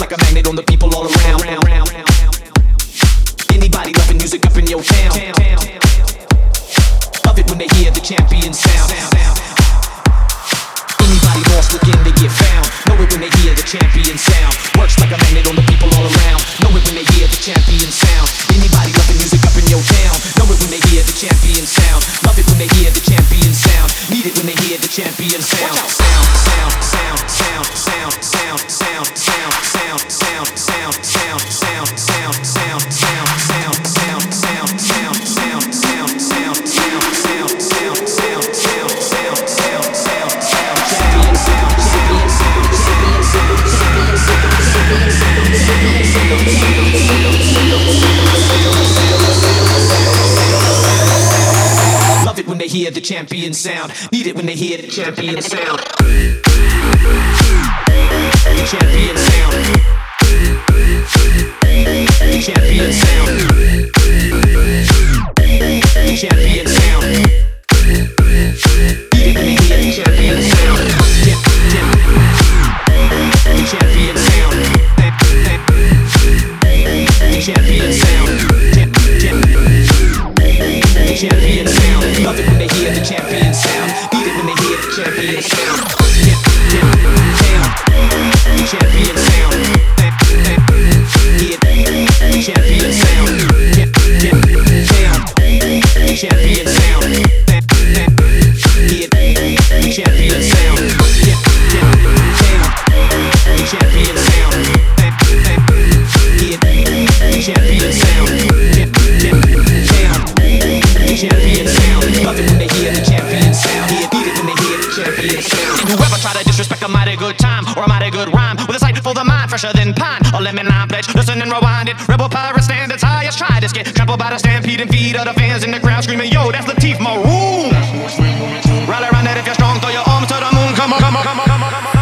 like a magnet on the people all around. they hear the champion sound. Need it when they hear the champion sound. The champion sound. Whoever try to disrespect a mighty good time or a mighty good rhyme with a sight for the mind fresher than pine or lemon lime pledge. Listen and rewind it. Rebel pirate stand its highest. Try to get trampled by the stampede and feed of the fans in the crowd screaming, Yo, that's Lateef Maroon. Rally around that if you're strong, throw your arms to the moon. Come on, come on, come on, come on, come on.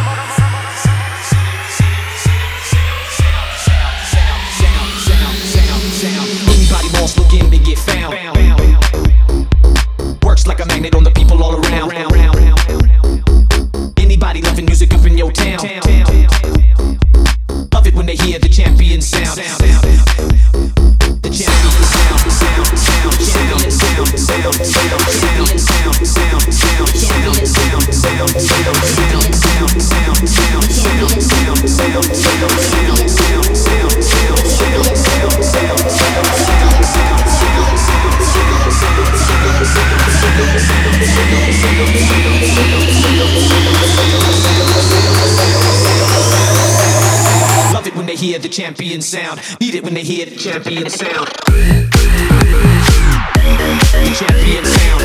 Anybody wants looking to get found. Yeah. it when they hear the champion sound. Need it when they hear the champion sound. Champion sound.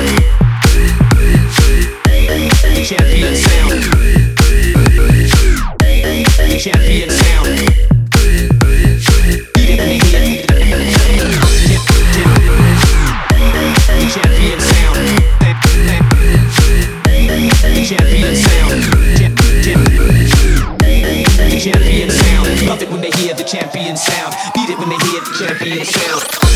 Champion sound. when they hear the champion sound.